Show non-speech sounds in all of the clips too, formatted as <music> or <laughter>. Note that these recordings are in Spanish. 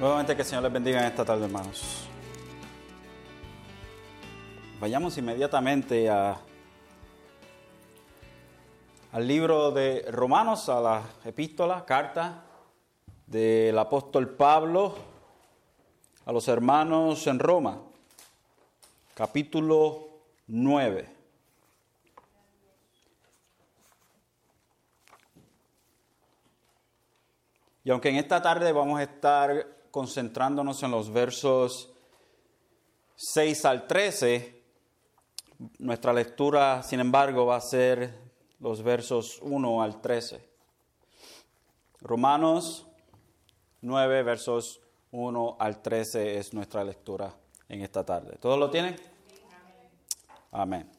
Nuevamente que el Señor les bendiga en esta tarde, hermanos. Vayamos inmediatamente al libro de Romanos, a la epístola, carta del apóstol Pablo a los hermanos en Roma, capítulo 9. Y aunque en esta tarde vamos a estar concentrándonos en los versos 6 al 13, nuestra lectura, sin embargo, va a ser los versos 1 al 13. Romanos 9, versos 1 al 13 es nuestra lectura en esta tarde. ¿Todos lo tienen? Amén.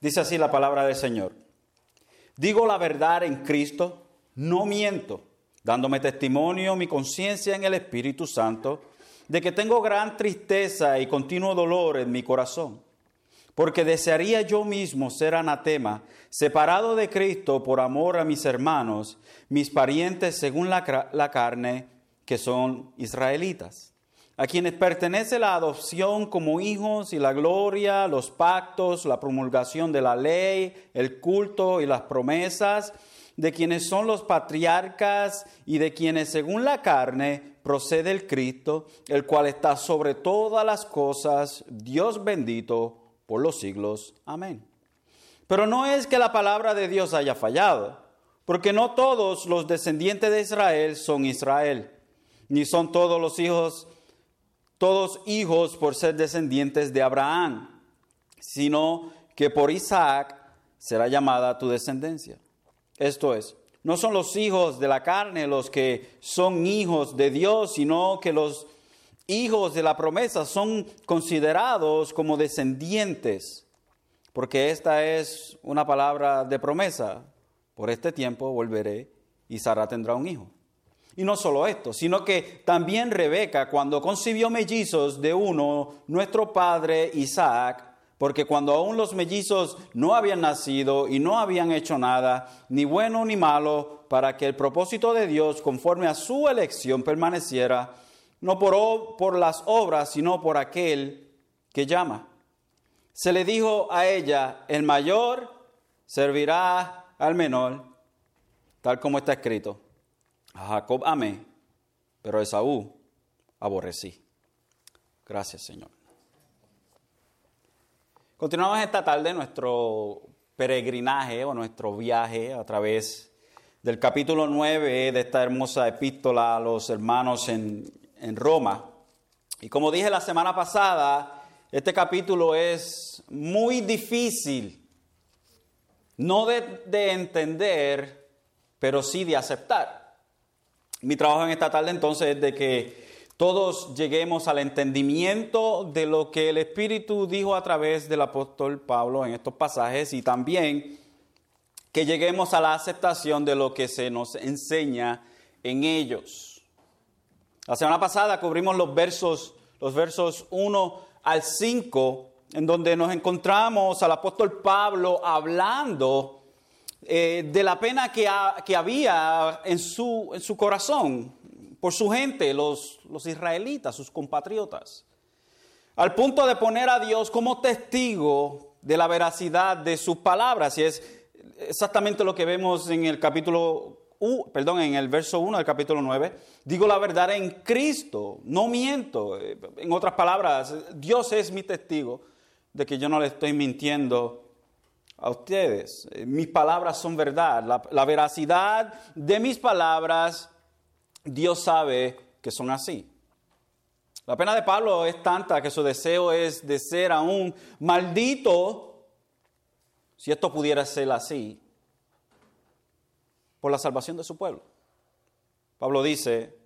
Dice así la palabra del Señor. Digo la verdad en Cristo, no miento, dándome testimonio mi conciencia en el Espíritu Santo de que tengo gran tristeza y continuo dolor en mi corazón, porque desearía yo mismo ser anatema, separado de Cristo por amor a mis hermanos, mis parientes según la, la carne, que son israelitas a quienes pertenece la adopción como hijos y la gloria, los pactos, la promulgación de la ley, el culto y las promesas, de quienes son los patriarcas y de quienes según la carne procede el Cristo, el cual está sobre todas las cosas, Dios bendito por los siglos. Amén. Pero no es que la palabra de Dios haya fallado, porque no todos los descendientes de Israel son Israel, ni son todos los hijos todos hijos por ser descendientes de Abraham, sino que por Isaac será llamada tu descendencia. Esto es, no son los hijos de la carne los que son hijos de Dios, sino que los hijos de la promesa son considerados como descendientes, porque esta es una palabra de promesa. Por este tiempo volveré y Sara tendrá un hijo. Y no solo esto, sino que también Rebeca, cuando concibió mellizos de uno, nuestro padre Isaac, porque cuando aún los mellizos no habían nacido y no habían hecho nada, ni bueno ni malo, para que el propósito de Dios, conforme a su elección, permaneciera, no por, por las obras, sino por aquel que llama. Se le dijo a ella, el mayor servirá al menor, tal como está escrito. A Jacob amé, pero a Esaú aborrecí. Gracias, Señor. Continuamos esta tarde nuestro peregrinaje o nuestro viaje a través del capítulo 9 de esta hermosa epístola a los hermanos en, en Roma. Y como dije la semana pasada, este capítulo es muy difícil, no de, de entender, pero sí de aceptar. Mi trabajo en esta tarde entonces es de que todos lleguemos al entendimiento de lo que el Espíritu dijo a través del apóstol Pablo en estos pasajes y también que lleguemos a la aceptación de lo que se nos enseña en ellos. La semana pasada cubrimos los versos, los versos 1 al 5, en donde nos encontramos al apóstol Pablo hablando eh, de la pena que, había en su, corazón por su gente, los, israelitas, sus compatriotas, al punto de poner a Dios como testigo de la veracidad de sus palabras. Y es exactamente lo que vemos en el capítulo, perdón, en el verso 1 del capítulo 9. Digo la verdad en Cristo, no miento. En otras palabras, Dios es mi testigo de que yo no le estoy mintiendo a ustedes. Eh, mis palabras son verdad. La, veracidad de mis palabras, Dios sabe que son así. La pena de Pablo es tanta que su deseo es de ser aún maldito, si esto pudiera ser así, por la salvación de su pueblo. Pablo dice,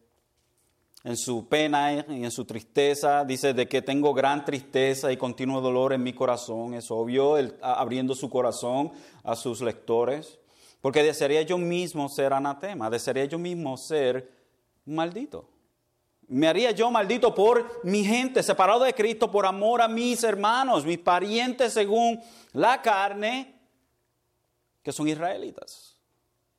en su pena y en su tristeza. Dice de que tengo gran tristeza y continuo dolor en mi corazón. Es obvio, abriendo su corazón a sus lectores. Porque desearía yo mismo ser anatema, desearía yo mismo ser maldito. Me haría yo maldito por mi gente, separado de Cristo por amor a mis hermanos, mis parientes según la carne, que son israelitas.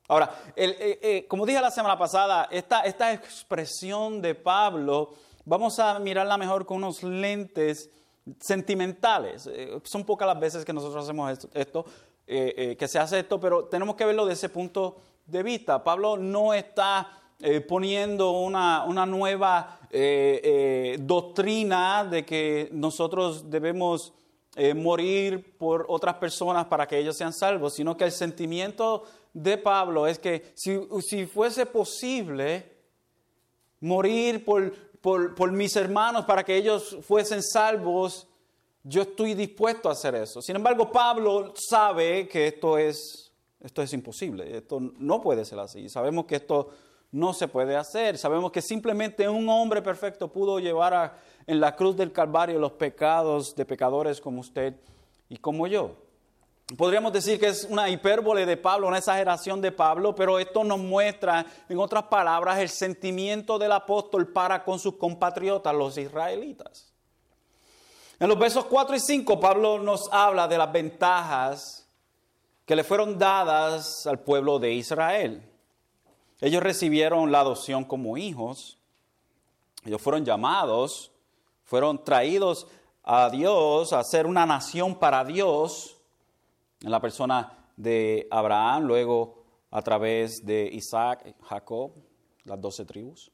Ahora, eh, eh, como dije la semana pasada, esta, expresión de Pablo, vamos a mirarla mejor con unos lentes sentimentales. Eh, son pocas las veces que nosotros hacemos esto, que se hace esto, pero tenemos que verlo desde ese punto de vista. Pablo no está poniendo una, nueva doctrina de que nosotros debemos morir por otras personas para que ellos sean salvos, sino que el sentimiento de Pablo es que si, fuese posible morir por, por, mis hermanos para que ellos fuesen salvos, yo estoy dispuesto a hacer eso. Sin embargo, Pablo sabe que esto es, esto es imposible, esto no puede ser así. Sabemos que esto no se puede hacer. Sabemos que simplemente un hombre perfecto pudo llevar en la cruz del Calvario los pecados de pecadores como usted y como yo. Podríamos decir que es una hipérbole de Pablo, una exageración de Pablo, pero esto nos muestra, en otras palabras, el sentimiento del apóstol para con sus compatriotas, los israelitas. En los versos 4 y 5, Pablo nos habla de las ventajas que le fueron dadas al pueblo de Israel. Ellos recibieron la adopción como hijos. Ellos fueron llamados, fueron traídos a Dios, a ser una nación para Dios, en la persona de Abraham, luego a través de Isaac, Jacob, las doce tribus.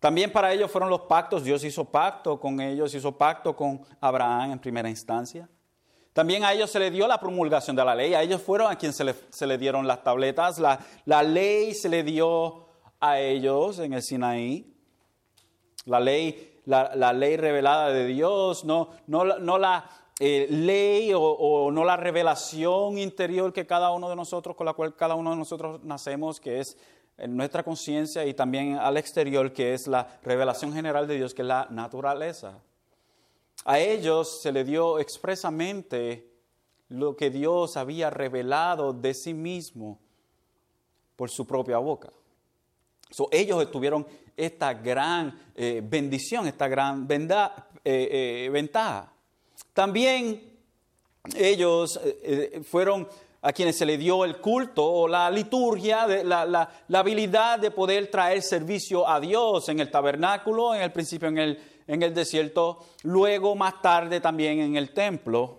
También para ellos fueron los pactos, Dios hizo pacto con ellos, hizo pacto con Abraham en primera instancia. También a ellos se les dio la promulgación de la ley, a ellos fueron a quien se le, dieron las tabletas, la, ley se le dio a ellos en el Sinaí, la ley, la, ley revelada de Dios, no, no, no la eh, ley o, no la revelación interior que cada uno de nosotros, con la cual cada uno de nosotros nacemos, que es en nuestra conciencia y también al exterior, que es la revelación general de Dios, que es la naturaleza. A ellos se le dio expresamente lo que Dios había revelado de sí mismo por su propia boca. ellos tuvieron esta gran eh, bendición, esta gran eh, eh, ventaja. También ellos fueron a quienes se le dio el culto o la liturgia, la, la, habilidad de poder traer servicio a Dios en el tabernáculo, en el principio en el en el desierto, luego más tarde también en el templo.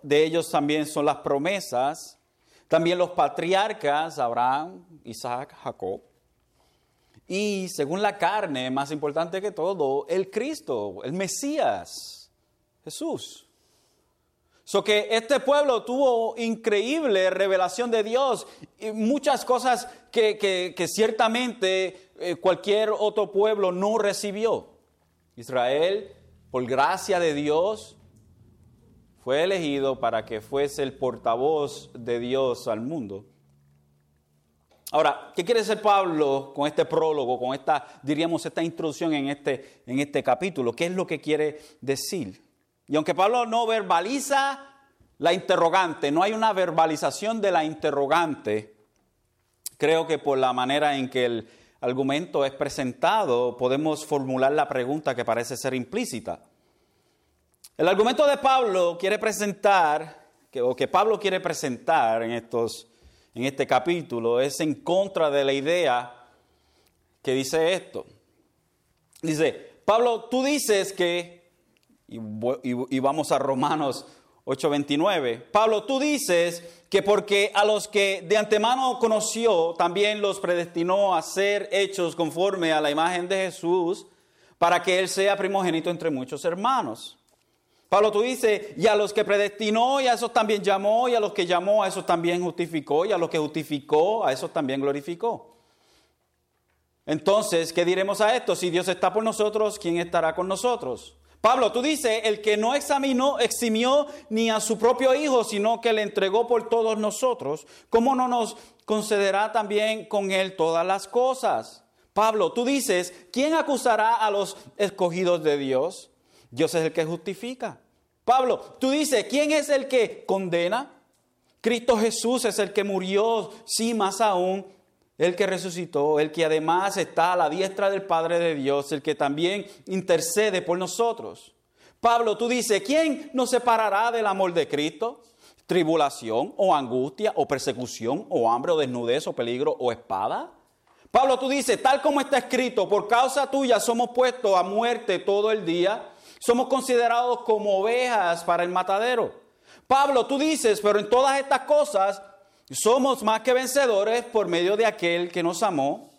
De ellos también son las promesas, también los patriarcas, Abraham, Isaac, Jacob. Y según la carne, más importante que todo, el Cristo, el Mesías, Jesús. So que este pueblo tuvo increíble revelación de Dios y muchas cosas que, ciertamente eh, cualquier otro pueblo no recibió. Israel, por gracia de Dios, fue elegido para que fuese el portavoz de Dios al mundo. Ahora, ¿qué quiere decir Pablo con este prólogo, con esta, diríamos, esta introducción en este, en este capítulo? ¿Qué es lo que quiere decir? Y aunque Pablo no verbaliza la interrogante, no hay una verbalización de la interrogante, creo que por la manera en que el, argumento es presentado, podemos formular la pregunta que parece ser implícita. El argumento de Pablo quiere presentar, o que Pablo quiere presentar en, estos, en este capítulo, es en contra de la idea que dice esto. Dice, Pablo, tú dices que, y, vamos a Romanos 8:29. Pablo, tú dices que porque a los que de antemano conoció, también los predestinó a ser hechos conforme a la imagen de Jesús, para que Él sea primogénito entre muchos hermanos. Pablo, tú dices, y a los que predestinó, y a esos también llamó, y a los que llamó, a esos también justificó, y a los que justificó, a esos también glorificó. Entonces, ¿qué diremos a esto? Si Dios está por nosotros, ¿quién estará con nosotros? Pablo, tú dices, el que no examinó, eximió ni a su propio Hijo, sino que le entregó por todos nosotros, ¿cómo no nos concederá también con él todas las cosas? Pablo, tú dices, ¿quién acusará a los escogidos de Dios? Dios es el que justifica. Pablo, tú dices, ¿quién es el que condena? Cristo Jesús es el que murió, sí, más aún, el que resucitó, el que además está a la diestra del Padre de Dios, el que también intercede por nosotros. Pablo, tú dices, ¿quién nos separará del amor de Cristo? ¿Tribulación o angustia o persecución o hambre o desnudez o peligro o espada? Pablo, tú dices, tal como está escrito, por causa tuya somos puestos a muerte todo el día, somos considerados como ovejas para el matadero. Pablo, tú dices, pero en todas estas cosas somos más que vencedores por medio de aquel que nos amó.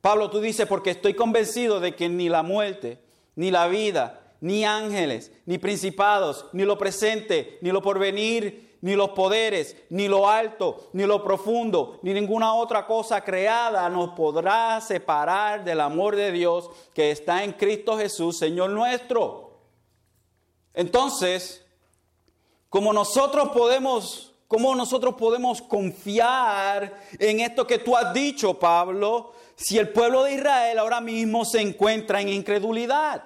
Pablo, tú dices, porque estoy convencido de que ni la muerte, ni la vida, ni ángeles, ni principados, ni lo presente, ni lo porvenir, ni los poderes, ni lo alto, ni lo profundo, ni ninguna otra cosa creada nos podrá separar del amor de Dios que está en Cristo Jesús, Señor nuestro. Entonces, como nosotros podemos ¿Cómo nosotros podemos confiar en esto que tú has dicho, Pablo, si el pueblo de Israel ahora mismo se encuentra en incredulidad?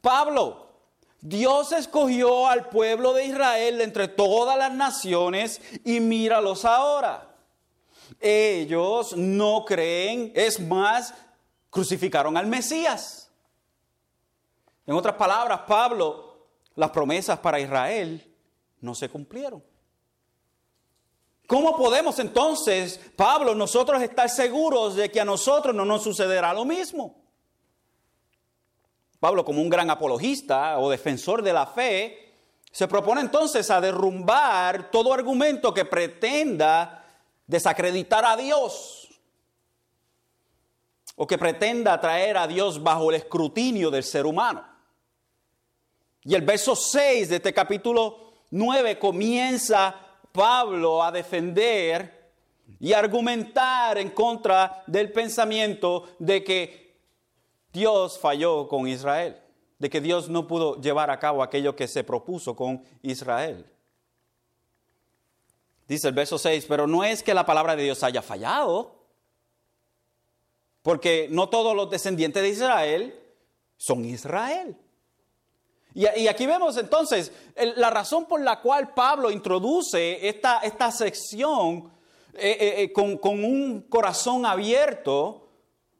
Pablo, Dios escogió al pueblo de Israel entre todas las naciones y míralos ahora. Ellos no creen, es más, crucificaron al Mesías. En otras palabras, Pablo, las promesas para Israel no se cumplieron. ¿Cómo podemos entonces, Pablo, nosotros estar seguros de que a nosotros no nos sucederá lo mismo? Pablo, como un gran apologista o defensor de la fe, se propone entonces a derrumbar todo argumento que pretenda desacreditar a Dios o que pretenda traer a Dios bajo el escrutinio del ser humano. Y el verso 6 de este capítulo 9 comienza Pablo a defender y argumentar en contra del pensamiento de que Dios falló con Israel, de que Dios no pudo llevar a cabo aquello que se propuso con Israel. Dice el verso 6, pero no es que la palabra de Dios haya fallado, porque no todos los descendientes de Israel son Israel. Y, aquí vemos entonces la razón por la cual Pablo introduce esta, esta sección eh, eh, eh, con, con, un corazón abierto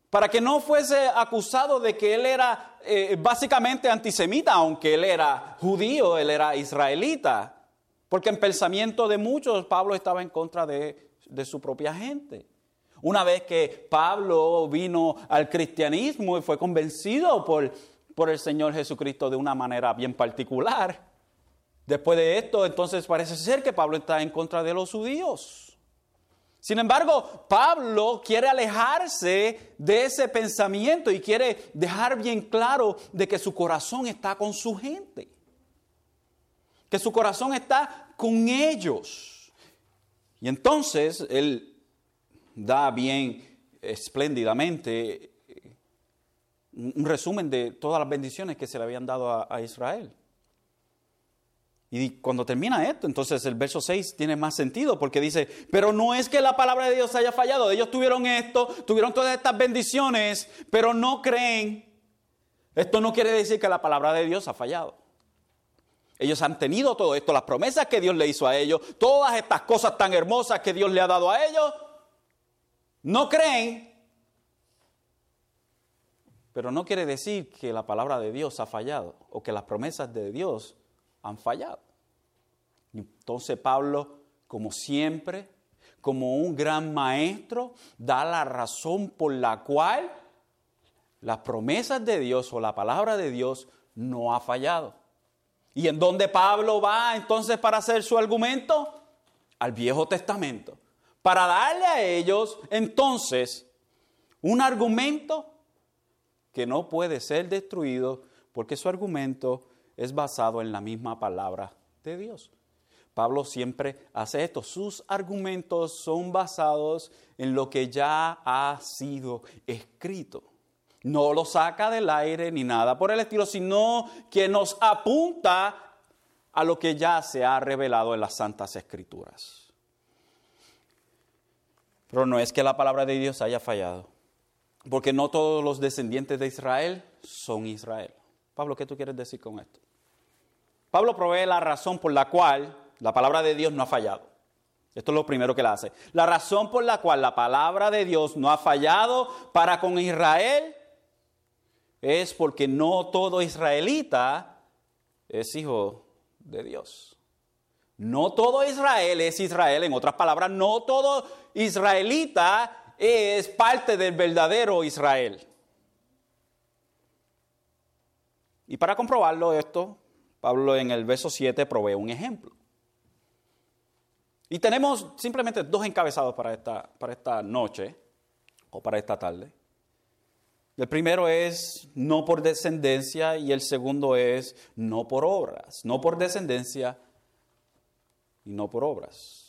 para que no fuese acusado de que él era básicamente antisemita, aunque él era judío, él era israelita. Porque en pensamiento de muchos Pablo estaba en contra de, de su propia gente. Una vez que Pablo vino al cristianismo y fue convencido por por el Señor Jesucristo de una manera bien particular. Después de esto, entonces parece ser que Pablo está en contra de los judíos. Sin embargo, Pablo quiere alejarse de ese pensamiento y quiere dejar bien claro de que su corazón está con su gente, que su corazón está con ellos. Y entonces él da bien espléndidamente un resumen de todas las bendiciones que se le habían dado a, Israel. Y cuando termina esto, entonces el verso 6 tiene más sentido porque dice, pero no es que la palabra de Dios haya fallado, ellos tuvieron esto, tuvieron todas estas bendiciones, pero no creen. Esto no quiere decir que la palabra de Dios ha fallado. Ellos han tenido todo esto, las promesas que Dios le hizo a ellos, todas estas cosas tan hermosas que Dios le ha dado a ellos. No creen, pero no quiere decir que la palabra de Dios ha fallado o que las promesas de Dios han fallado. Entonces Pablo, como siempre, como un gran maestro, da la razón por la cual las promesas de Dios o la palabra de Dios no ha fallado. ¿Y en dónde Pablo va entonces para hacer su argumento? Al Viejo Testamento. Para darle a ellos entonces un argumento que no puede ser destruido porque su argumento es basado en la misma palabra de Dios. Pablo siempre hace esto. Sus argumentos son basados en lo que ya ha sido escrito. No lo saca del aire ni nada por el estilo, sino que nos apunta a lo que ya se ha revelado en las Santas Escrituras. Pero no es que la palabra de Dios haya fallado. Porque no todos los descendientes de Israel son Israel. Pablo, ¿qué tú quieres decir con esto? Pablo provee la razón por la cual la palabra de Dios no ha fallado. Esto es lo primero que él hace. La razón por la cual la palabra de Dios no ha fallado para con Israel es porque no todo israelita es hijo de Dios. No todo Israel es Israel, en otras palabras, no todo israelita es parte del verdadero Israel. Y para comprobarlo esto, Pablo en el verso 7 provee un ejemplo. Y tenemos simplemente dos encabezados para esta, para esta noche o para esta tarde. El primero es no por descendencia y el segundo es no por obras. No por descendencia y no por obras.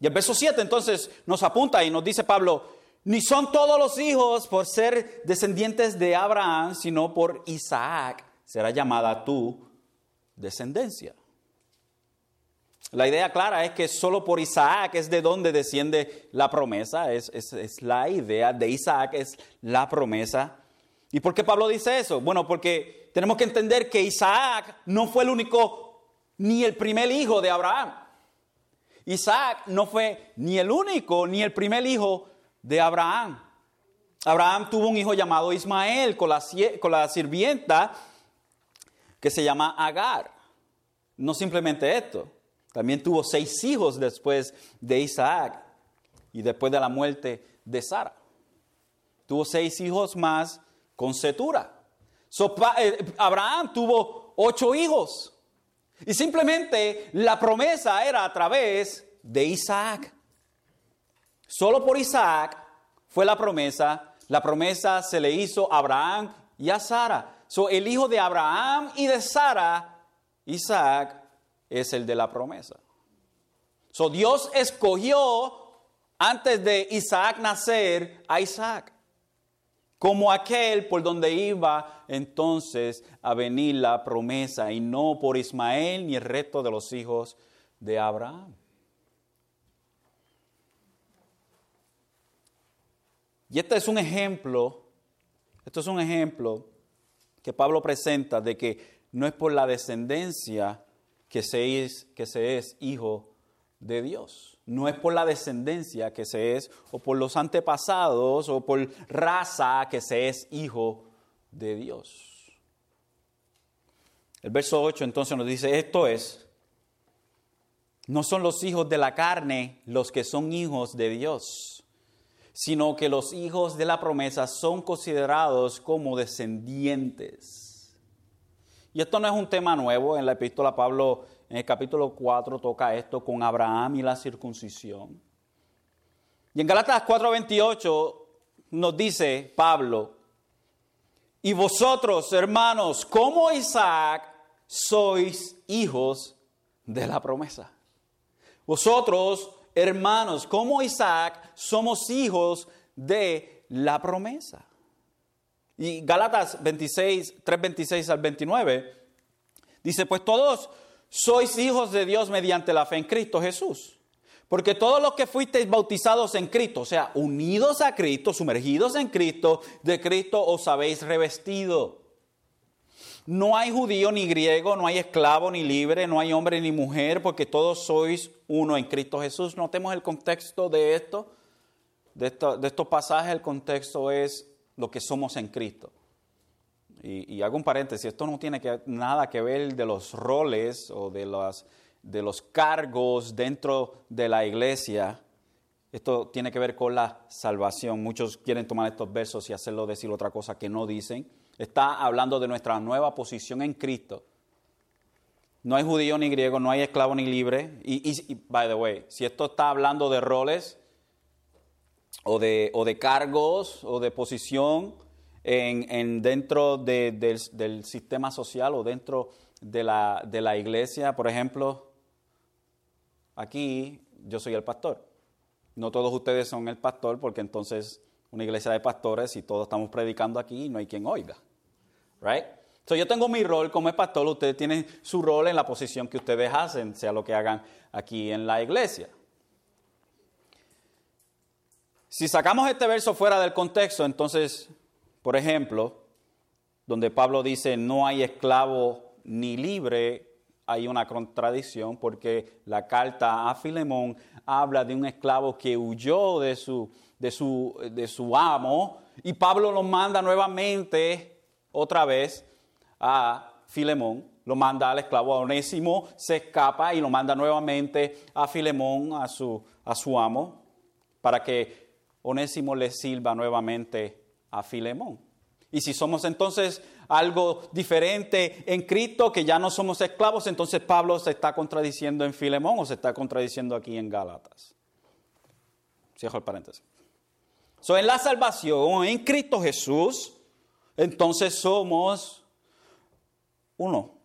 Y el verso 7 entonces nos apunta y nos dice Pablo, ni son todos los hijos por ser descendientes de Abraham, sino por Isaac será llamada tu descendencia. La idea clara es que solo por Isaac es de donde desciende la promesa, es, es, la idea de Isaac, es la promesa. ¿Y por qué Pablo dice eso? Bueno, porque tenemos que entender que Isaac no fue el único ni el primer hijo de Abraham. Isaac no fue ni el único ni el primer hijo de Abraham. Abraham tuvo un hijo llamado Ismael con la, sirvienta que se llama Agar. No simplemente esto. También tuvo seis hijos después de Isaac y después de la muerte de Sara. Tuvo seis hijos más con Setura. Eh, Abraham tuvo ocho hijos. Y simplemente la promesa era a través de Isaac. Solo por Isaac fue la promesa. La promesa se le hizo a Abraham y a Sara. So, el hijo de Abraham y de Sara, Isaac, es el de la promesa. So, Dios escogió antes de Isaac nacer a Isaac como aquel por donde iba entonces a venir la promesa y no por Ismael ni el resto de los hijos de Abraham. Y este es un ejemplo, esto es un ejemplo que Pablo presenta de que no es por la descendencia que se es, que se es hijo de Dios. No es por la descendencia que se es, o por los antepasados, o por raza que se es hijo de Dios. El verso 8 entonces nos dice, esto es, no son los hijos de la carne los que son hijos de Dios, sino que los hijos de la promesa son considerados como descendientes. Y esto no es un tema nuevo, en la epístola Pablo en el capítulo 4 toca esto con Abraham y la circuncisión. Y en Galatas 4:28 nos dice Pablo, y vosotros, hermanos, como Isaac, sois hijos de la promesa. Vosotros, hermanos, como Isaac, somos hijos de la promesa. Y Galatas 26, 3:26 al 29 dice, pues todos sois hijos de Dios mediante la fe en Cristo Jesús. Porque todos los que fuisteis bautizados en Cristo, o sea, unidos a Cristo, sumergidos en Cristo, de Cristo os habéis revestido. No hay judío ni griego, no hay esclavo ni libre, no hay hombre ni mujer, porque todos sois uno en Cristo Jesús. Notemos el contexto de esto, de, de estos pasajes, el contexto es lo que somos en Cristo. Y, hago un paréntesis, esto no tiene nada que ver de los roles o de, los cargos dentro de la iglesia. Esto tiene que ver con la salvación. Muchos quieren tomar estos versos y hacerlo decir otra cosa que no dicen. Está hablando de nuestra nueva posición en Cristo. No hay judío ni griego, no hay esclavo ni libre. Y, by the way, si esto está hablando de roles o de cargos o de posición, en, dentro del, sistema social o dentro de la, iglesia. Por ejemplo, aquí yo soy el pastor. No todos ustedes son el pastor porque entonces una iglesia de pastores y todos estamos predicando aquí no hay quien oiga. Right? So, yo tengo mi rol como pastor, ustedes tienen su rol en la posición que ustedes hacen, sea lo que hagan aquí en la iglesia. Si sacamos este verso fuera del contexto, entonces por ejemplo, donde Pablo dice, no hay esclavo ni libre, hay una contradicción porque la carta a Filemón habla de un esclavo que huyó de su, de su, de su amo y Pablo lo manda nuevamente otra vez a Filemón, lo manda al esclavo a Onésimo, se escapa y lo manda nuevamente a Filemón, a su, a su amo, para que Onésimo le sirva nuevamente a Filemón. Y si somos entonces algo diferente en Cristo, que ya no somos esclavos, entonces Pablo se está contradiciendo en Filemón o se está contradiciendo aquí en Gálatas. Cierro el paréntesis. So, en la salvación, en Cristo Jesús, entonces somos uno.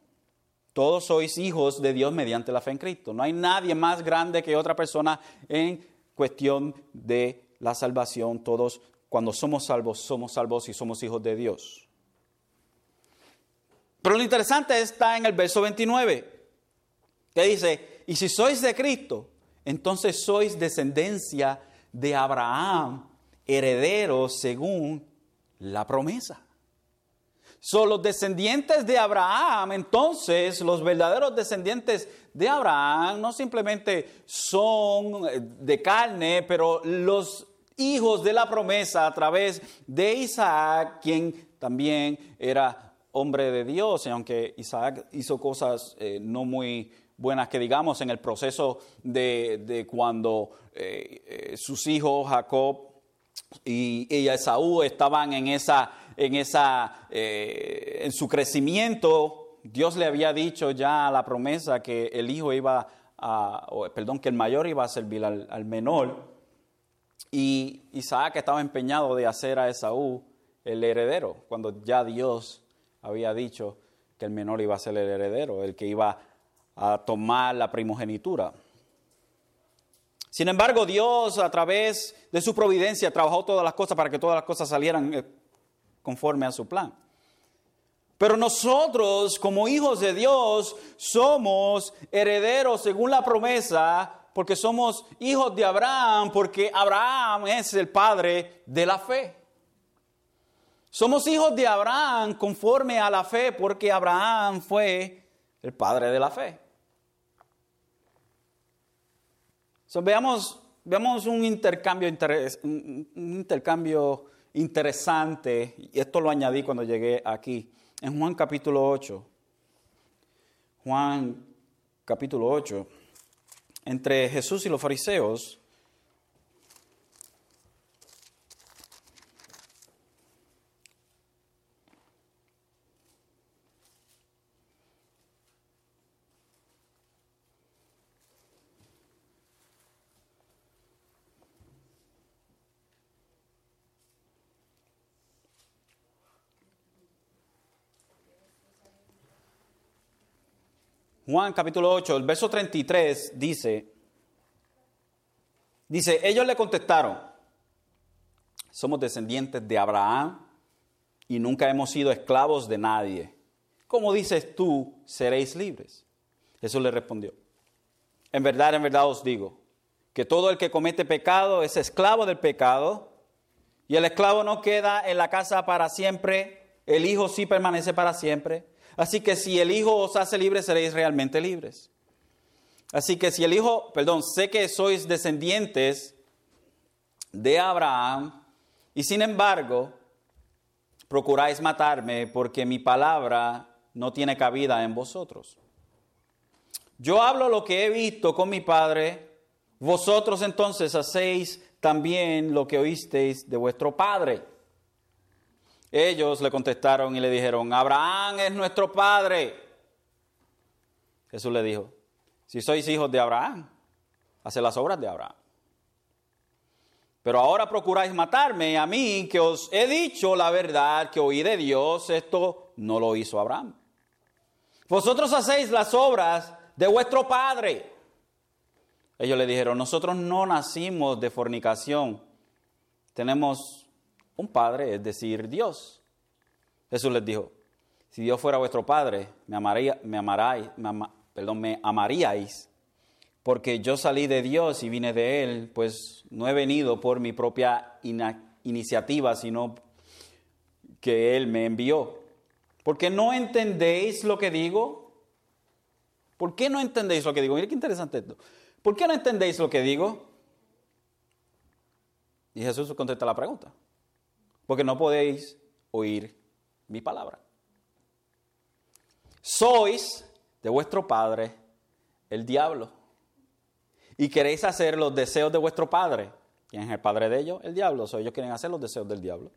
Todos sois hijos de Dios mediante la fe en Cristo. No hay nadie más grande que otra persona en cuestión de la salvación. Todos, cuando somos salvos, somos salvos y somos hijos de Dios. Pero lo interesante está en el verso 29, que dice, y si sois de Cristo, entonces sois descendencia de Abraham, herederos según la promesa. Son los descendientes de Abraham, entonces los verdaderos descendientes de Abraham no simplemente son eh, de carne, pero los hijos de la promesa a través de Isaac, quien también era hombre de Dios, y aunque Isaac hizo cosas eh, no muy buenas que digamos en el proceso de, cuando eh, sus hijos Jacob y, y Esaú estaban en esa en, esa, eh, en su crecimiento, Dios le había dicho ya la promesa que el hijo iba a, perdón, que el mayor iba a servir al, menor. Y Isaac estaba empeñado de hacer a Esaú el heredero, cuando ya Dios había dicho que el menor iba a ser el heredero, el que iba a tomar la primogenitura. Sin embargo, Dios a través de su providencia trabajó todas las cosas para que todas las cosas salieran eh, conforme a su plan. Pero nosotros, como hijos de Dios, somos herederos según la promesa, porque somos hijos de Abraham, porque Abraham es el padre de la fe. Somos hijos de Abraham conforme a la fe, porque Abraham fue el padre de la fe. veamos, veamos un intercambio, un intercambio interesante, y esto lo añadí cuando llegué aquí, en Juan capítulo 8. Juan capítulo 8, entre Jesús y los fariseos, Juan capítulo 8, el verso 33 dice, dice, ellos le contestaron, somos descendientes de Abraham y nunca hemos sido esclavos de nadie. ¿Cómo dices tú, seréis libres? Jesús le respondió, en verdad, en verdad os digo, que todo el que comete pecado es esclavo del pecado, y el esclavo no queda en la casa para siempre, el Hijo sí permanece para siempre. Así que si el Hijo os hace libres, seréis realmente libres. Así que si el Hijo, perdón, sé que sois descendientes de Abraham, y sin embargo, procuráis matarme porque mi palabra no tiene cabida en vosotros. Yo hablo lo que he visto con mi Padre, vosotros entonces hacéis también lo que oísteis de vuestro Padre. Ellos le contestaron y le dijeron, Abraham es nuestro padre. Jesús le dijo, si sois hijos de Abraham, haced las obras de Abraham. Pero ahora procuráis matarme a mí, que os he dicho la verdad que oí de Dios, esto no lo hizo Abraham. Vosotros hacéis las obras de vuestro padre. Ellos le dijeron, nosotros no nacimos de fornicación, tenemos un padre, es decir, Dios. Jesús les dijo, si Dios fuera vuestro padre, me, amaría, me, perdón, me amaríais, porque yo salí de Dios y vine de Él, pues no he venido por mi propia iniciativa, sino que Él me envió. Porque no entendéis lo que digo. ¿Por qué no entendéis lo que digo? Mira qué interesante esto. ¿Por qué no entendéis lo que digo? Y Jesús contesta la pregunta. Porque no podéis oír mi palabra. Sois de vuestro padre el diablo. Y queréis hacer los deseos de vuestro padre. ¿Quién es el padre de ellos? El diablo. So, ellos quieren hacer los deseos del diablo.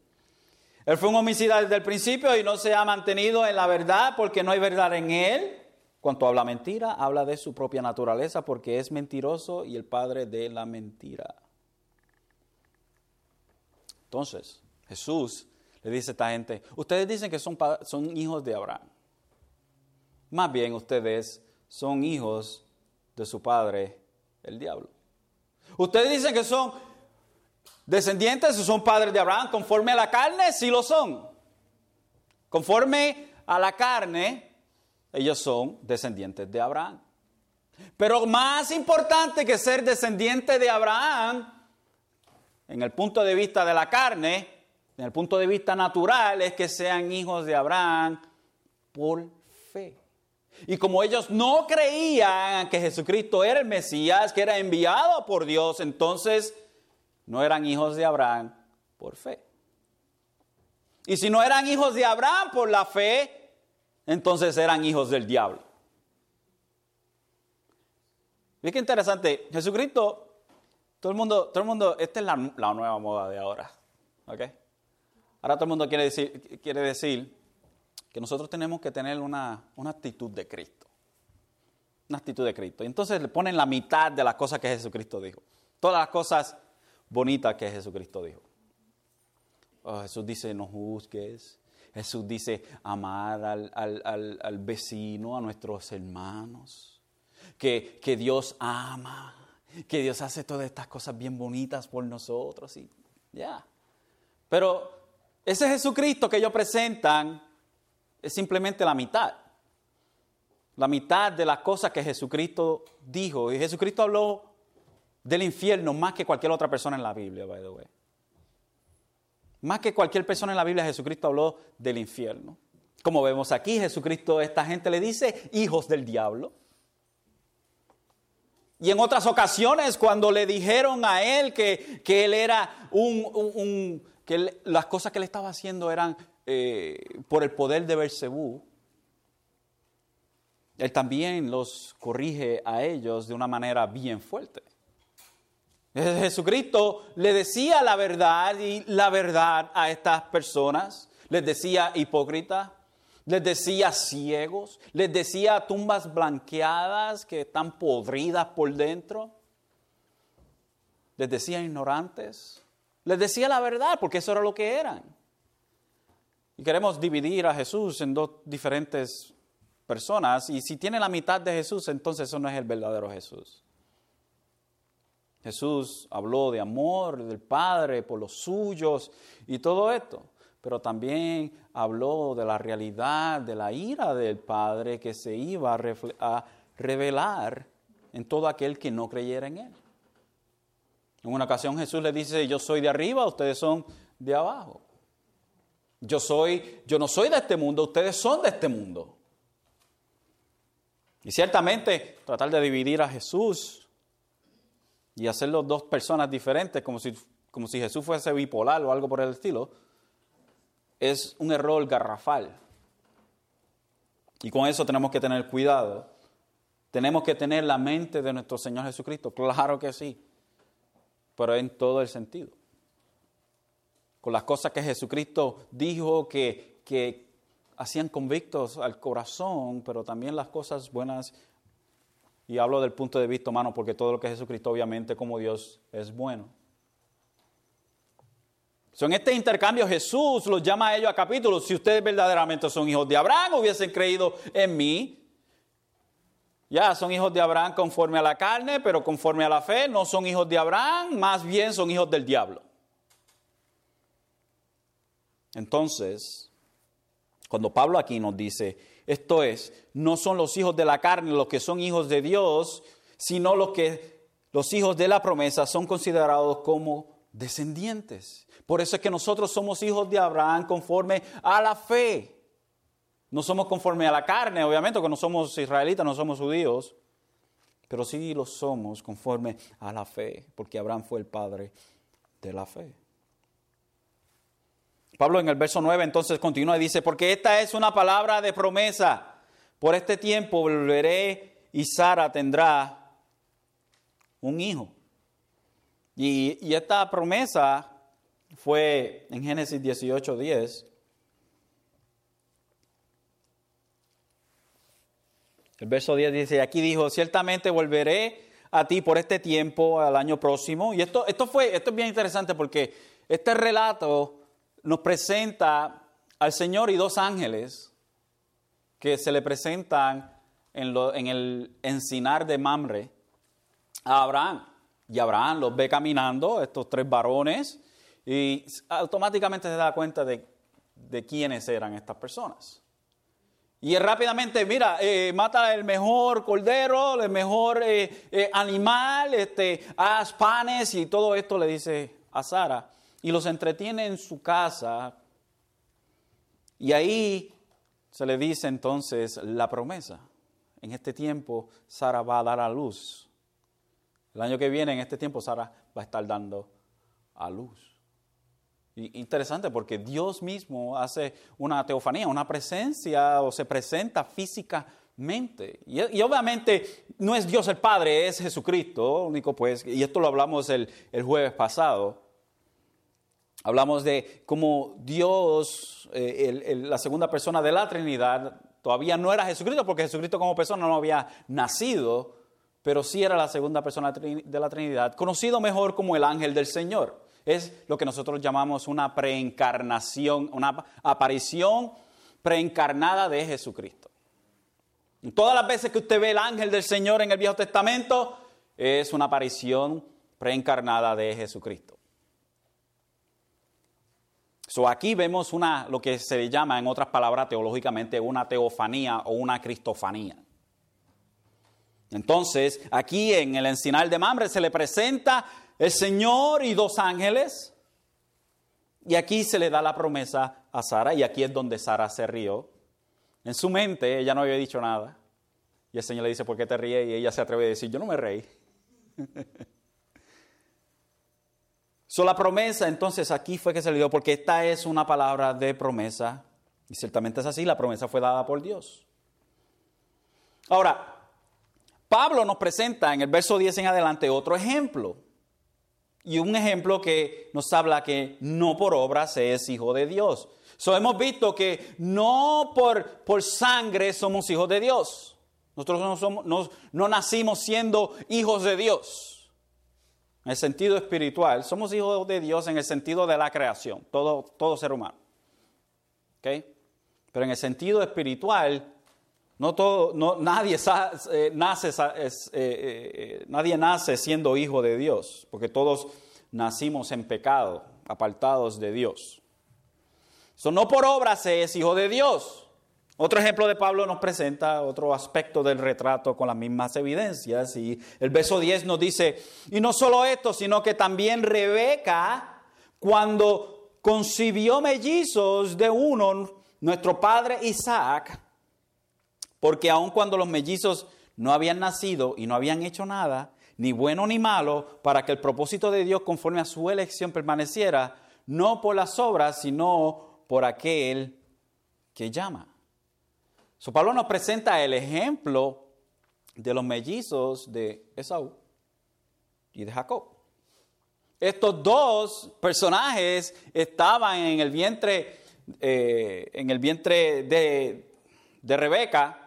Él fue un homicida desde el principio y no se ha mantenido en la verdad porque no hay verdad en él. Cuanto habla mentira, habla de su propia naturaleza porque es mentiroso y el padre de la mentira. Entonces, Jesús le dice a esta gente, ustedes dicen que son, son hijos de Abraham. Más bien ustedes son hijos de su padre, el diablo. Ustedes dicen que son descendientes o son padres de Abraham conforme a la carne, sí lo son. Conforme a la carne, ellos son descendientes de Abraham. Pero más importante que ser descendiente de Abraham, en el punto de vista de la carne, en el punto de vista natural, es que sean hijos de Abraham por fe. Y como ellos no creían que Jesucristo era el Mesías, que era enviado por Dios, entonces no eran hijos de Abraham por fe. Y si no eran hijos de Abraham por la fe, entonces eran hijos del diablo. ¿Ves qué interesante? Jesucristo, todo el mundo, todo el mundo, esta es la, nueva moda de ahora. ¿ok? Ahora todo el mundo quiere decir, quiere decir que nosotros tenemos que tener una, actitud de Cristo. Una actitud de Cristo. Y entonces le ponen la mitad de las cosas que Jesucristo dijo. Todas las cosas bonitas que Jesucristo dijo. Oh, Jesús dice, no juzgues. Jesús dice, amar al, vecino, a nuestros hermanos. Que, que, Dios ama. Que Dios hace todas estas cosas bien bonitas por nosotros. Ya. Pero ese Jesucristo que ellos presentan es simplemente la mitad. La mitad de las cosas que Jesucristo dijo. Y Jesucristo habló del infierno más que cualquier otra persona en la Biblia, by the way. Más que cualquier persona en la Biblia, Jesucristo habló del infierno. Como vemos aquí, Jesucristo, esta gente le dice hijos del diablo. Y en otras ocasiones, cuando le dijeron a él que, él era un, que las cosas que él estaba haciendo eran eh, por el poder de Bersebú, él también los corrige a ellos de una manera bien fuerte. Jesucristo le decía la verdad y la verdad a estas personas, les decía hipócritas, les decía ciegos, les decía tumbas blanqueadas que están podridas por dentro, les decía ignorantes, les decía la verdad porque eso era lo que eran. Y queremos dividir a Jesús en dos diferentes personas. Y si tiene la mitad de Jesús, entonces eso no es el verdadero Jesús. Jesús habló de amor del Padre por los suyos y todo esto. Pero también habló de la realidad de la ira del Padre que se iba a, revelar en todo aquel que no creyera en Él. En una ocasión Jesús le dice, yo soy de arriba, ustedes son de abajo. Yo soy, yo no soy de este mundo, ustedes son de este mundo. Y ciertamente tratar de dividir a Jesús y hacerlo dos personas diferentes, como si, como si Jesús fuese bipolar o algo por el estilo, es un error garrafal. Y con eso tenemos que tener cuidado. Tenemos que tener la mente de nuestro Señor Jesucristo, claro que sí, pero en todo el sentido con las cosas que Jesucristo dijo que, que hacían convictos al corazón, pero también las cosas buenas. Y hablo del punto de vista humano, porque todo lo que Jesucristo, obviamente, como Dios, es bueno. en este intercambio Jesús los llama a ellos a capítulos. Si ustedes verdaderamente son hijos de Abraham, hubiesen creído en mí. Ya son hijos de Abraham conforme a la carne, pero conforme a la fe no son hijos de Abraham, más bien son hijos del diablo. Entonces, cuando Pablo aquí nos dice, esto es, no son los hijos de la carne los que son hijos de Dios, sino los que los hijos de la promesa son considerados como descendientes. Por eso es que nosotros somos hijos de Abraham conforme a la fe. No somos conforme a la carne, obviamente, porque no somos israelitas, no somos judíos, pero sí lo somos conforme a la fe, porque Abraham fue el padre de la fe. Pablo en el verso 9 entonces continúa y dice, porque esta es una palabra de promesa. Por este tiempo volveré y Sara tendrá un hijo. Y, y esta promesa fue en Génesis 18, 10. El verso 10 dice, aquí dijo, ciertamente volveré a ti por este tiempo, al año próximo. Y esto, esto, fue, esto es bien interesante porque este relato nos presenta al Señor y dos ángeles que se le presentan en, el encinar de Mamre a Abraham. Y Abraham los ve caminando, estos tres varones, y automáticamente se da cuenta de quiénes eran estas personas. Y rápidamente, mira, eh, mata el mejor cordero, el mejor eh, eh, animal, este, haz panes y todo esto le dice a Sara. Y los entretiene en su casa. Y ahí se le dice entonces la promesa. En este tiempo Sara va a dar a luz. El año que viene, en este tiempo, Sara va a estar dando a luz. Interesante porque Dios mismo hace una teofanía, una presencia o se presenta físicamente. Y, obviamente no es Dios el Padre, es Jesucristo, único pues, y esto lo hablamos el, jueves pasado. Hablamos de cómo Dios, eh, la segunda persona de la Trinidad, todavía no era Jesucristo, porque Jesucristo como persona no había nacido, pero sí era la segunda persona de la Trinidad, conocido mejor como el ángel del Señor es lo que nosotros llamamos una preencarnación, una aparición preencarnada de Jesucristo. Todas las veces que usted ve el ángel del Señor en el Viejo Testamento, es una aparición preencarnada de Jesucristo. So, aquí vemos una, lo que se llama, en otras palabras, teológicamente, una teofanía o una cristofanía. Entonces, aquí en el encinal de Mamre se le presenta el Señor y dos ángeles. Y aquí se le da la promesa a Sara, y aquí es donde Sara se rió. En su mente ella no había dicho nada. Y el Señor le dice, ¿por qué te ríes? Y ella se atreve a decir, yo no me reí. <laughs> so, la promesa entonces aquí fue que se le dio, porque esta es una palabra de promesa. Y ciertamente es así, la promesa fue dada por Dios. Ahora, Pablo nos presenta en el verso 10 en adelante otro ejemplo. Y un ejemplo que nos habla que no por obra se es hijo de Dios. So, hemos visto que no por, por sangre somos hijos de Dios. Nosotros no, somos, no, nacimos siendo hijos de Dios. En el sentido espiritual, somos hijos de Dios en el sentido de la creación, todo, todo ser humano. ¿Okay? Pero en el sentido espiritual, no todo, no, nadie, eh, nace, eh, eh, nadie nace siendo hijo de Dios, porque todos nacimos en pecado, apartados de Dios. So, no por obra se es hijo de Dios. Otro ejemplo de Pablo nos presenta otro aspecto del retrato con las mismas evidencias. Y el verso 10 nos dice, y no solo esto, sino que también Rebeca, cuando concibió mellizos de uno, nuestro padre Isaac, porque aun cuando los mellizos no habían nacido y no habían hecho nada, ni bueno ni malo, para que el propósito de Dios conforme a su elección permaneciera, no por las obras, sino por aquel que llama. So, Pablo nos presenta el ejemplo de los mellizos de Esaú y de Jacob. Estos dos personajes estaban en el vientre, eh, en el vientre de, de Rebeca,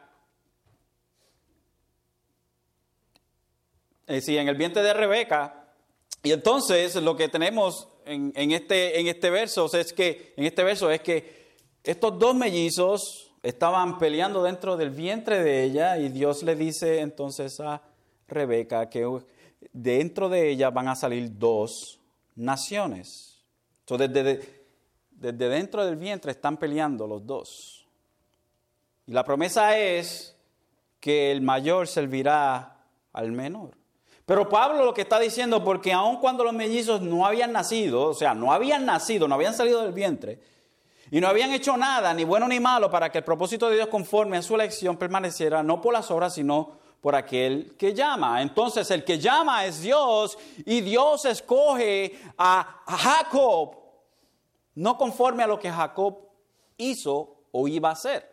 eh, sí, en el vientre de Rebeca. Y entonces lo que tenemos en, este, en este verso es que, en este verso es que estos dos mellizos estaban peleando dentro del vientre de ella y Dios le dice entonces a Rebeca que dentro de ella van a salir dos naciones. Entonces desde, desde dentro del vientre están peleando los dos. Y la promesa es que el mayor servirá al menor. Pero Pablo lo que está diciendo, porque aun cuando los mellizos no habían nacido, o sea, no habían nacido, no habían salido del vientre, Y no habían hecho nada, ni bueno ni malo, para que el propósito de Dios conforme a su elección permaneciera no por las obras, sino por aquel que llama. Entonces el que llama es Dios y Dios escoge a Jacob, no conforme a lo que Jacob hizo o iba a hacer.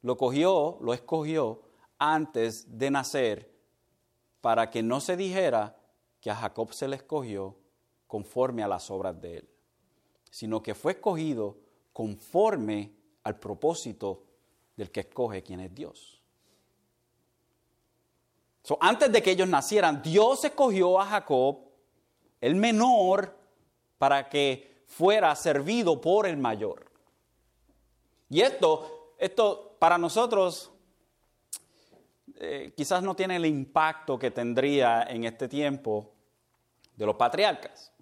Lo cogió, lo escogió antes de nacer para que no se dijera que a Jacob se le escogió conforme a las obras de él, sino que fue escogido conforme al propósito del que escoge quien es Dios. antes de que ellos nacieran, Dios escogió a Jacob, el menor, para que fuera servido por el mayor. Y esto, esto para nosotros eh, quizás no tiene el impacto que tendría en este tiempo de los patriarcas.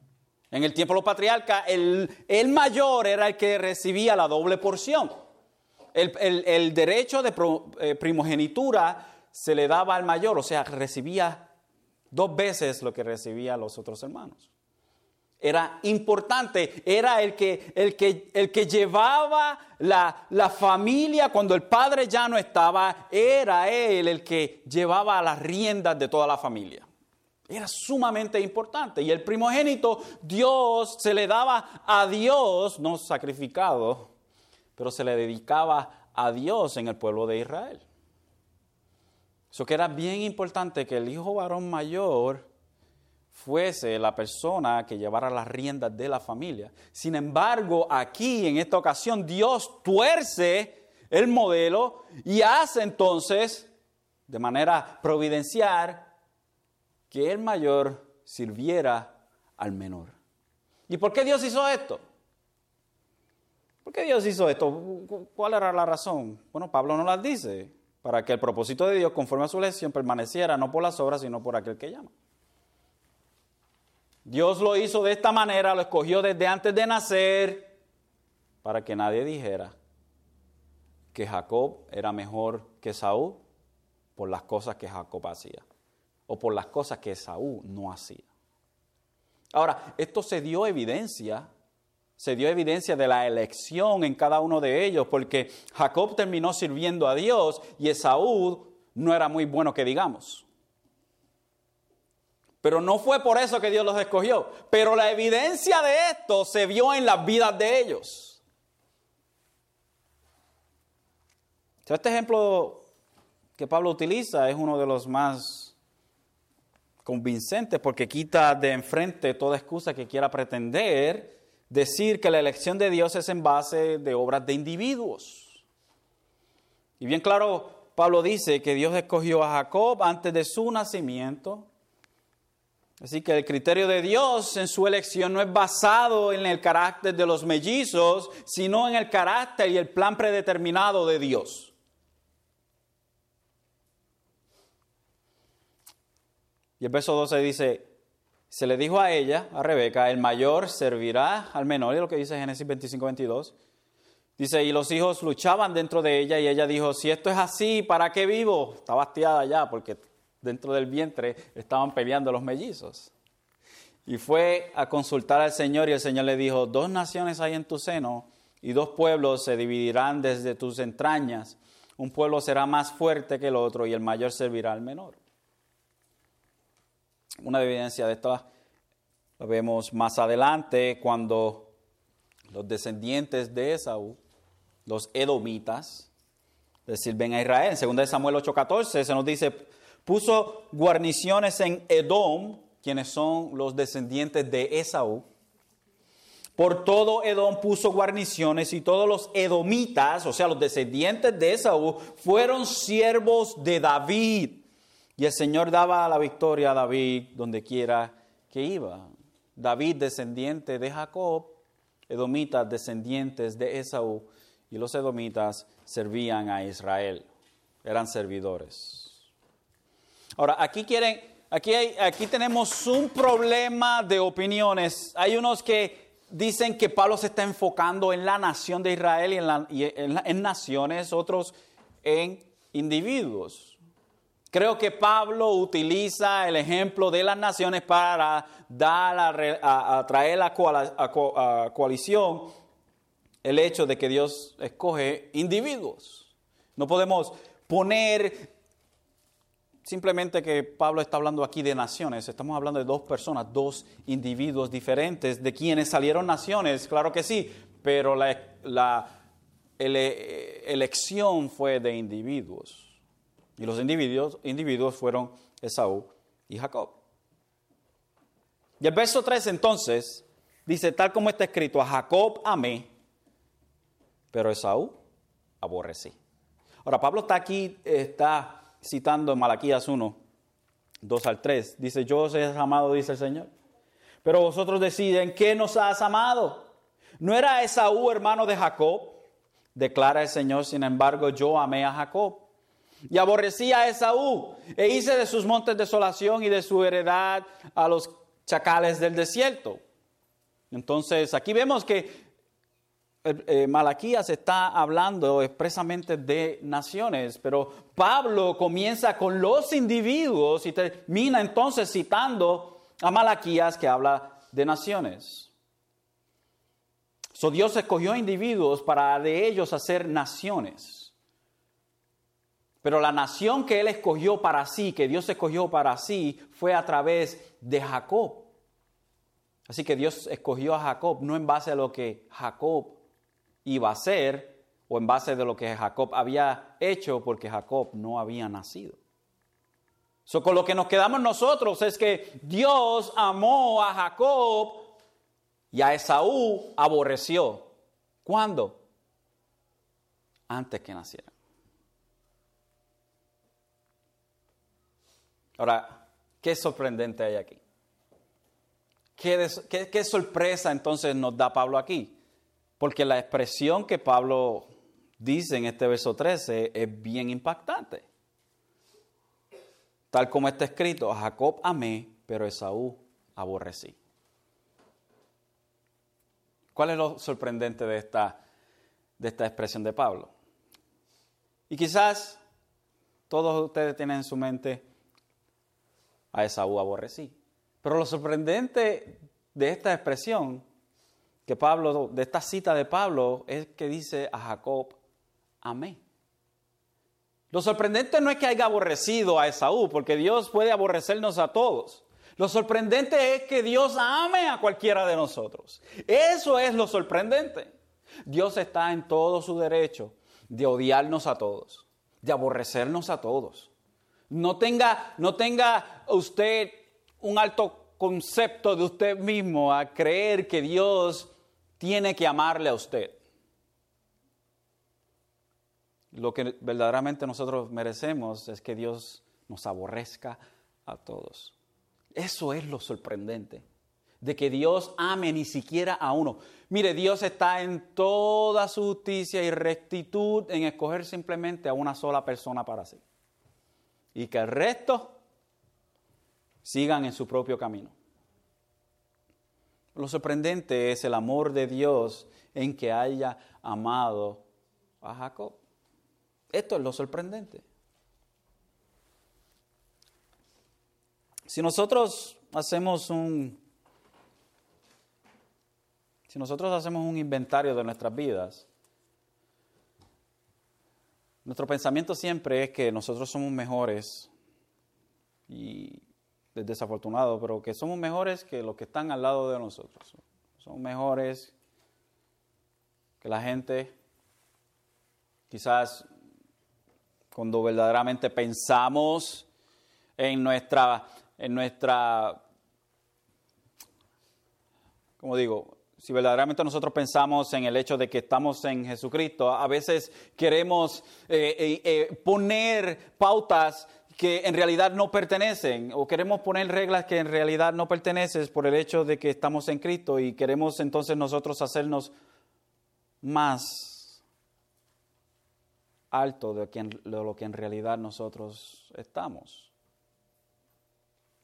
En el tiempo de los patriarcas, el, mayor era el que recibía la doble porción. El, derecho de eh, primogenitura se le daba al mayor, o sea, recibía dos veces lo que recibía los otros hermanos. Era importante, era el que, el que, el que llevaba la, la, familia cuando el padre ya no estaba, era él el que llevaba las riendas de toda la familia. Era sumamente importante. Y el primogénito, Dios se le daba a Dios, no sacrificado, pero se le dedicaba a Dios en el pueblo de Israel. Eso que era bien importante que el hijo varón mayor fuese la persona que llevara las riendas de la familia. Sin embargo, aquí en esta ocasión Dios tuerce el modelo y hace entonces, de manera providencial, que el mayor sirviera al menor. ¿Y por qué Dios hizo esto? ¿Por qué Dios hizo esto? ¿Cuál era la razón? Bueno, Pablo no las dice, para que el propósito de Dios, conforme a su elección, permaneciera no por las obras, sino por aquel que llama. Dios lo hizo de esta manera, lo escogió desde antes de nacer, para que nadie dijera que Jacob era mejor que Saúl por las cosas que Jacob hacía o por las cosas que Saúl no hacía. Ahora, esto se dio evidencia, se dio evidencia de la elección en cada uno de ellos, porque Jacob terminó sirviendo a Dios y Esaú no era muy bueno que digamos. Pero no fue por eso que Dios los escogió. Pero la evidencia de esto se vio en las vidas de ellos. Este ejemplo que Pablo utiliza es uno de los más convincente porque quita de enfrente toda excusa que quiera pretender decir que la elección de Dios es en base de obras de individuos. Y bien claro, Pablo dice que Dios escogió a Jacob antes de su nacimiento. Así que el criterio de Dios en su elección no es basado en el carácter de los mellizos, sino en el carácter y el plan predeterminado de Dios. Y el verso 12 dice, se le dijo a ella, a Rebeca, el mayor servirá al menor, y lo que dice Génesis 25, 22. Dice, y los hijos luchaban dentro de ella y ella dijo, si esto es así, ¿para qué vivo? Está bastiada ya porque dentro del vientre estaban peleando los mellizos. Y fue a consultar al Señor y el Señor le dijo, dos naciones hay en tu seno y dos pueblos se dividirán desde tus entrañas. Un pueblo será más fuerte que el otro y el mayor servirá al menor. Una evidencia de esto la vemos más adelante cuando los descendientes de Esaú, los edomitas, le sirven a Israel. En 2 Samuel 8:14 se nos dice, puso guarniciones en Edom, quienes son los descendientes de Esaú. Por todo Edom puso guarniciones y todos los edomitas, o sea, los descendientes de Esaú, fueron siervos de David. Y el Señor daba la victoria a David donde quiera que iba. David, descendiente de Jacob, edomitas, descendientes de Esaú, y los edomitas servían a Israel, eran servidores. Ahora, aquí quieren, aquí, aquí tenemos un problema de opiniones. Hay unos que dicen que Pablo se está enfocando en la nación de Israel y en, en naciones, otros en individuos. Creo que Pablo utiliza el ejemplo de las naciones para dar a, traer la coalición el hecho de que Dios escoge individuos. No podemos poner simplemente que Pablo está hablando aquí de naciones, estamos hablando de dos personas, dos individuos diferentes, de quienes salieron naciones, claro que sí, pero la, la elección fue de individuos. Y los individuos, individuos fueron Esaú y Jacob. Y el verso 3 entonces dice, tal como está escrito, a Jacob amé, pero Esaú aborrecí. Ahora, Pablo está aquí, está citando Malaquías 1, 2 al 3. Dice, yo os he amado, dice el Señor. Pero vosotros deciden, ¿qué nos has amado? ¿No era Esaú hermano de Jacob? Declara el Señor, sin embargo, yo amé a Jacob. Y aborrecí a Esaú, e hice de sus montes desolación y de su heredad a los chacales del desierto. Entonces, aquí vemos que eh, Malaquías está hablando expresamente de naciones, pero Pablo comienza con los individuos y termina entonces citando a Malaquías que habla de naciones. So Dios escogió individuos para de ellos hacer naciones. Pero la nación que Él escogió para sí, que Dios escogió para sí, fue a través de Jacob. Así que Dios escogió a Jacob no en base a lo que Jacob iba a ser o en base de lo que Jacob había hecho porque Jacob no había nacido. So, con lo que nos quedamos nosotros es que Dios amó a Jacob y a Esaú aborreció. ¿Cuándo? Antes que naciera. Ahora, ¿qué sorprendente hay aquí? ¿Qué, qué, qué sorpresa entonces nos da Pablo aquí? Porque la expresión que Pablo dice en este verso 13 es bien impactante. Tal como está escrito, a Jacob amé, pero a Esaú aborrecí. ¿Cuál es lo sorprendente de esta, de esta expresión de Pablo? Y quizás todos ustedes tienen en su mente a Esaú aborrecí. Pero lo sorprendente de esta expresión que Pablo, de esta cita de Pablo, es que dice a Jacob, amé. Lo sorprendente no es que haya aborrecido a Esaú, porque Dios puede aborrecernos a todos. Lo sorprendente es que Dios ame a cualquiera de nosotros. Eso es lo sorprendente. Dios está en todo su derecho de odiarnos a todos, de aborrecernos a todos. No tenga, no tenga usted un alto concepto de usted mismo a creer que Dios tiene que amarle a usted. Lo que verdaderamente nosotros merecemos es que Dios nos aborrezca a todos. Eso es lo sorprendente, de que Dios ame ni siquiera a uno. Mire, Dios está en toda su justicia y rectitud en escoger simplemente a una sola persona para sí. Y que el resto sigan en su propio camino. Lo sorprendente es el amor de Dios en que haya amado a Jacob. Esto es lo sorprendente. Si nosotros hacemos un si nosotros hacemos un inventario de nuestras vidas, nuestro pensamiento siempre es que nosotros somos mejores y desafortunado, pero que somos mejores que los que están al lado de nosotros. Somos mejores que la gente. Quizás cuando verdaderamente pensamos en nuestra, en nuestra, como digo, si verdaderamente nosotros pensamos en el hecho de que estamos en Jesucristo, a veces queremos eh, eh, eh, poner pautas que en realidad no pertenecen o queremos poner reglas que en realidad no pertenecen por el hecho de que estamos en Cristo y queremos entonces nosotros hacernos más alto de, lo que en realidad nosotros estamos.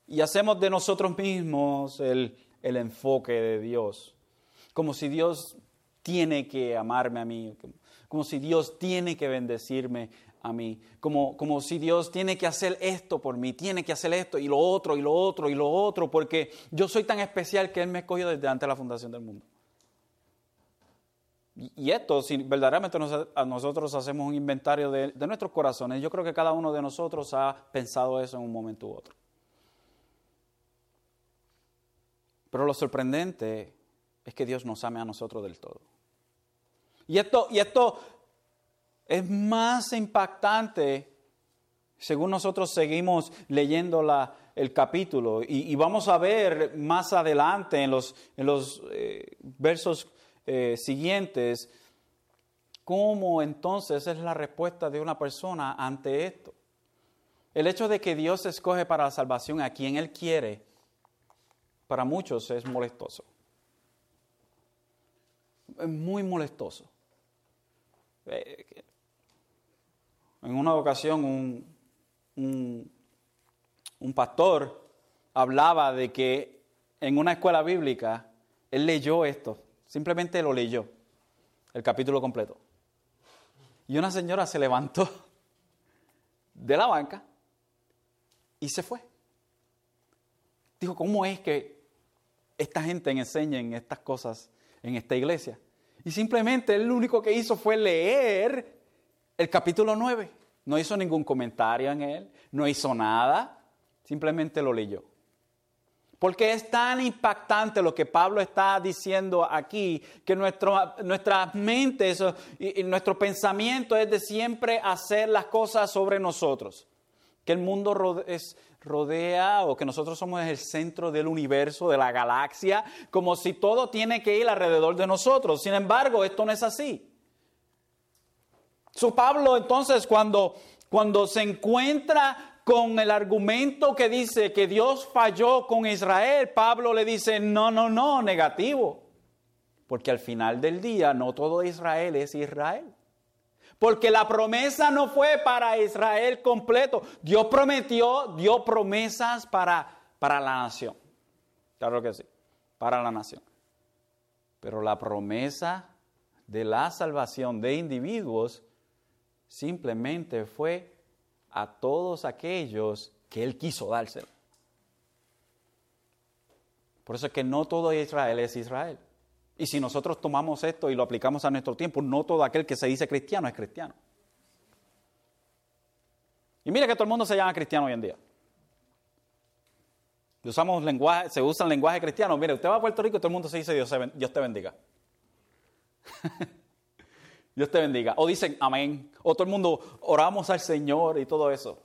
Y hacemos de nosotros mismos el, el enfoque de Dios, como si Dios tiene que amarme a mí, como si Dios tiene que bendecirme a mí, como, como si Dios tiene que hacer esto por mí, tiene que hacer esto y lo otro y lo otro y lo otro, porque yo soy tan especial que Él me escogió desde antes de la fundación del mundo. Y esto, si verdaderamente nosotros hacemos un inventario de, de nuestros corazones, yo creo que cada uno de nosotros ha pensado eso en un momento u otro. Pero lo sorprendente es que Dios nos ame a nosotros del todo. Y esto, y esto es más impactante según nosotros seguimos leyendo el capítulo. Y, vamos a ver más adelante en los, eh, versos eh, siguientes cómo entonces es la respuesta de una persona ante esto. El hecho de que Dios escoge para la salvación a quien Él quiere, para muchos es molestoso. Es muy molestoso. En una ocasión un, un, pastor hablaba de que en una escuela bíblica él leyó esto, simplemente lo leyó, el capítulo completo. Y una señora se levantó <laughs> de la banca y se fue. Dijo, ¿cómo es que esta gente enseña estas cosas en esta iglesia? Y simplemente él lo único que hizo fue leer el capítulo 9. No hizo ningún comentario en él, no hizo nada, simplemente lo leyó. Porque es tan impactante lo que Pablo está diciendo aquí, que nuestro, nuestras mentes y, nuestro pensamiento es de siempre hacer las cosas sobre nosotros. Que el mundo rodea o que nosotros somos el centro del universo, de la galaxia, como si todo tiene que ir alrededor de nosotros. Sin embargo, esto no es así. Pablo entonces cuando, cuando se encuentra con el argumento que dice que Dios falló con Israel, Pablo le dice, no, no, no, negativo. Porque al final del día no todo Israel es Israel. Porque la promesa no fue para Israel completo. Dios prometió, dio promesas para, para la nación. Claro que sí, para la nación. Pero la promesa de la salvación de individuos simplemente fue a todos aquellos que Él quiso dárselo. Por eso es que no todo Israel es Israel. Y si nosotros tomamos esto y lo aplicamos a nuestro tiempo, no todo aquel que se dice cristiano es cristiano. Y mira que todo el mundo se llama cristiano hoy en día. Usamos lenguaje, se usa el lenguaje cristiano. Mire, usted va a Puerto Rico y todo el mundo se dice Dios, Dios te bendiga. <laughs> Dios te bendiga. O dicen amén. O todo el mundo oramos al Señor y todo eso.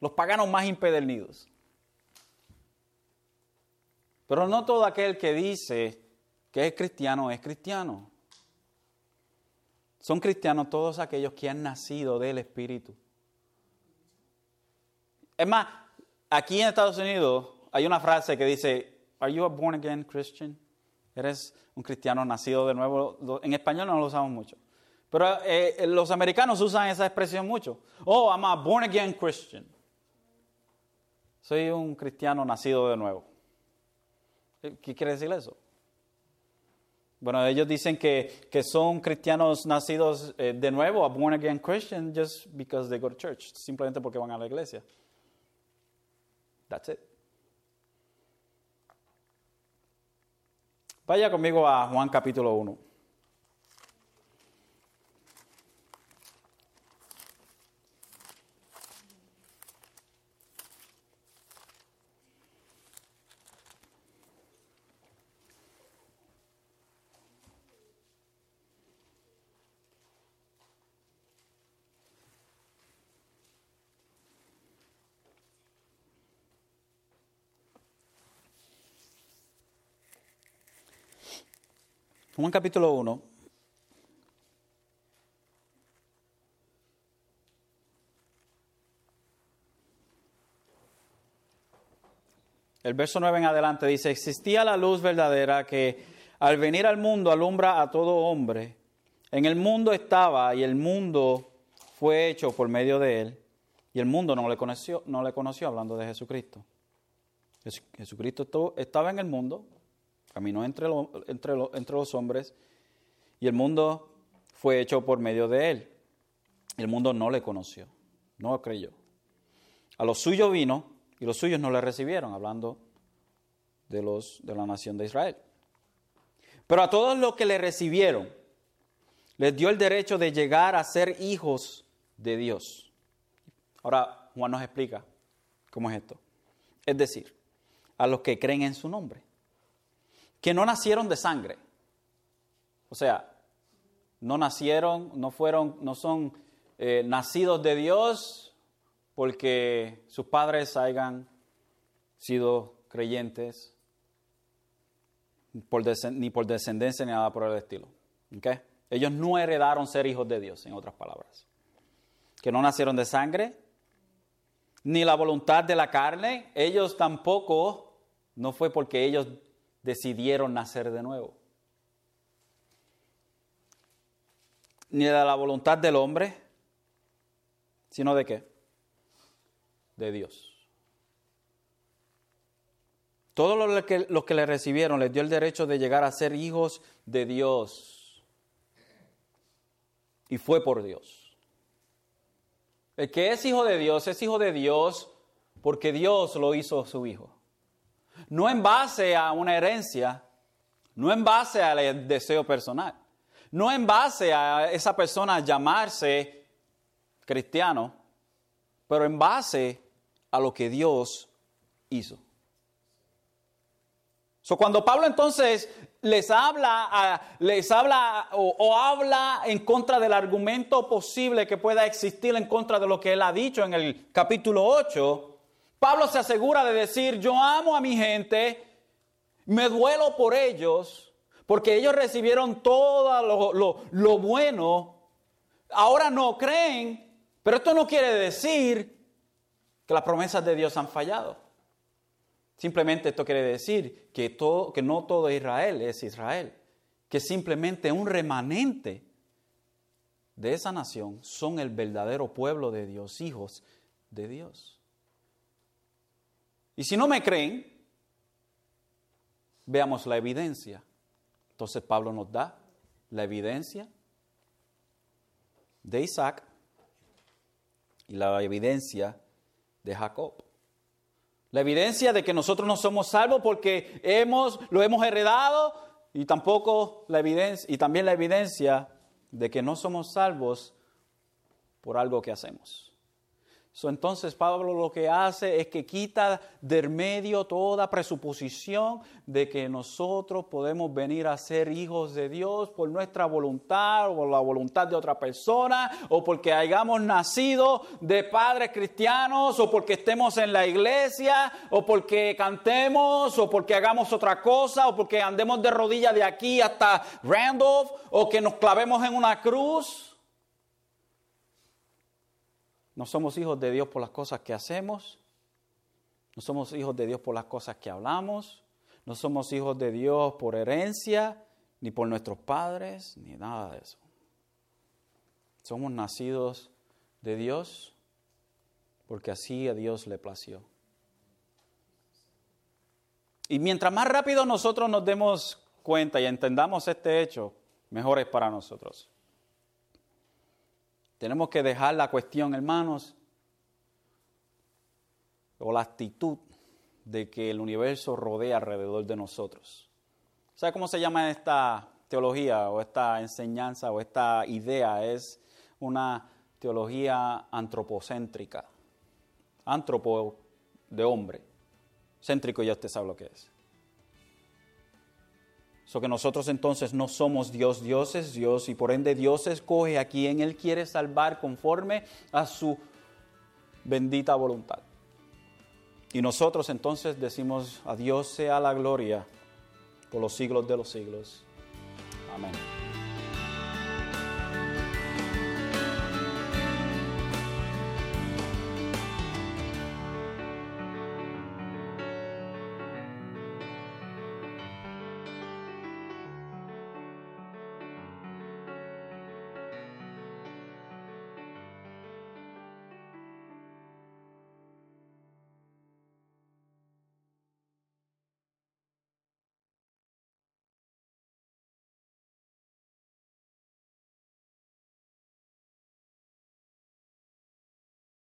Los paganos más impedernidos. Pero no todo aquel que dice que es cristiano es cristiano. Son cristianos todos aquellos que han nacido del Espíritu. Es más, aquí en Estados Unidos hay una frase que dice, ¿Are you a born again Christian? ¿Eres un cristiano nacido de nuevo? En español no lo usamos mucho. Pero eh, los americanos usan esa expresión mucho. Oh, I'm a born again Christian. Soy un cristiano nacido de nuevo. ¿Qué quiere decir eso? Bueno, ellos dicen que, que son cristianos nacidos eh, de nuevo, a born again Christian, just because they go to church, simplemente porque van a la iglesia. That's it. Vaya conmigo a Juan capítulo 1. Juan capítulo 1. El verso 9 en adelante dice, existía la luz verdadera que al venir al mundo alumbra a todo hombre. En el mundo estaba y el mundo fue hecho por medio de él y el mundo no le conoció, no le conoció hablando de Jesucristo. Jesucristo estaba en el mundo, caminó entre, entre, entre los hombres y el mundo fue hecho por medio de él. El mundo no le conoció, no lo creyó. A los suyos vino y los suyos no le recibieron, hablando de, los, de la nación de Israel. Pero a todos los que le recibieron, les dio el derecho de llegar a ser hijos de Dios. Ahora Juan nos explica cómo es esto. Es decir, a los que creen en su nombre, que no nacieron de sangre. O sea, no nacieron, no fueron, no son eh, nacidos de Dios porque sus padres hayan sido creyentes, ni por descendencia ni nada por el estilo. Ellos no heredaron ser hijos de Dios, en otras palabras. Que no nacieron de sangre, ni la voluntad de la carne. Ellos tampoco, no fue porque ellos decidieron nacer de nuevo. Ni de la voluntad del hombre, sino de qué? De Dios. Todos los que, los que le recibieron les dio el derecho de llegar a ser hijos de Dios. Y fue por Dios. El que es hijo de Dios es hijo de Dios porque Dios lo hizo su hijo. No en base a una herencia, no en base al deseo personal, no en base a esa persona llamarse cristiano, pero en base a lo que Dios hizo. So, cuando Pablo entonces les habla, les habla o, habla en contra del argumento posible que pueda existir en contra de lo que él ha dicho en el capítulo 8, Pablo se asegura de decir, yo amo a mi gente, me duelo por ellos, porque ellos recibieron todo lo, bueno, ahora no creen, pero esto no quiere decir que las promesas de Dios han fallado. Simplemente esto quiere decir que, todo, que no todo Israel es Israel, que simplemente un remanente de esa nación son el verdadero pueblo de Dios, hijos de Dios. Y si no me creen, veamos la evidencia. Entonces Pablo nos da la evidencia de Isaac y la evidencia de Jacob. La evidencia de que nosotros no somos salvos porque hemos, lo hemos heredado y tampoco la evidencia, y también la evidencia de que no somos salvos por algo que hacemos entonces Pablo lo que hace es que quita del medio toda presuposición de que nosotros podemos venir a ser hijos de Dios por nuestra voluntad o por la voluntad de otra persona o porque hayamos nacido de padres cristianos o porque estemos en la iglesia o porque cantemos o porque hagamos otra cosa o porque andemos de rodillas de aquí hasta Randolph o que nos clavemos en una cruz. No somos hijos de Dios por las cosas que hacemos. No somos hijos de Dios por las cosas que hablamos. No somos hijos de Dios por herencia, ni por nuestros padres, ni nada de eso. Somos nacidos de Dios porque así a Dios le plació. Y mientras más rápido nosotros nos demos cuenta y entendamos este hecho, mejor es para nosotros. Tenemos que dejar la cuestión, hermanos, o la actitud de que el universo rodea alrededor de nosotros. ¿Sabe cómo se llama esta teología o esta enseñanza o esta idea? Es una teología antropocéntrica. Antropo de hombre. Céntrico ya usted sabe lo que es. Que nosotros entonces no somos Dios, Dios es Dios y por ende Dios escoge a quien Él quiere salvar conforme a su bendita voluntad. Y nosotros entonces decimos a Dios sea la gloria por los siglos de los siglos. Amén.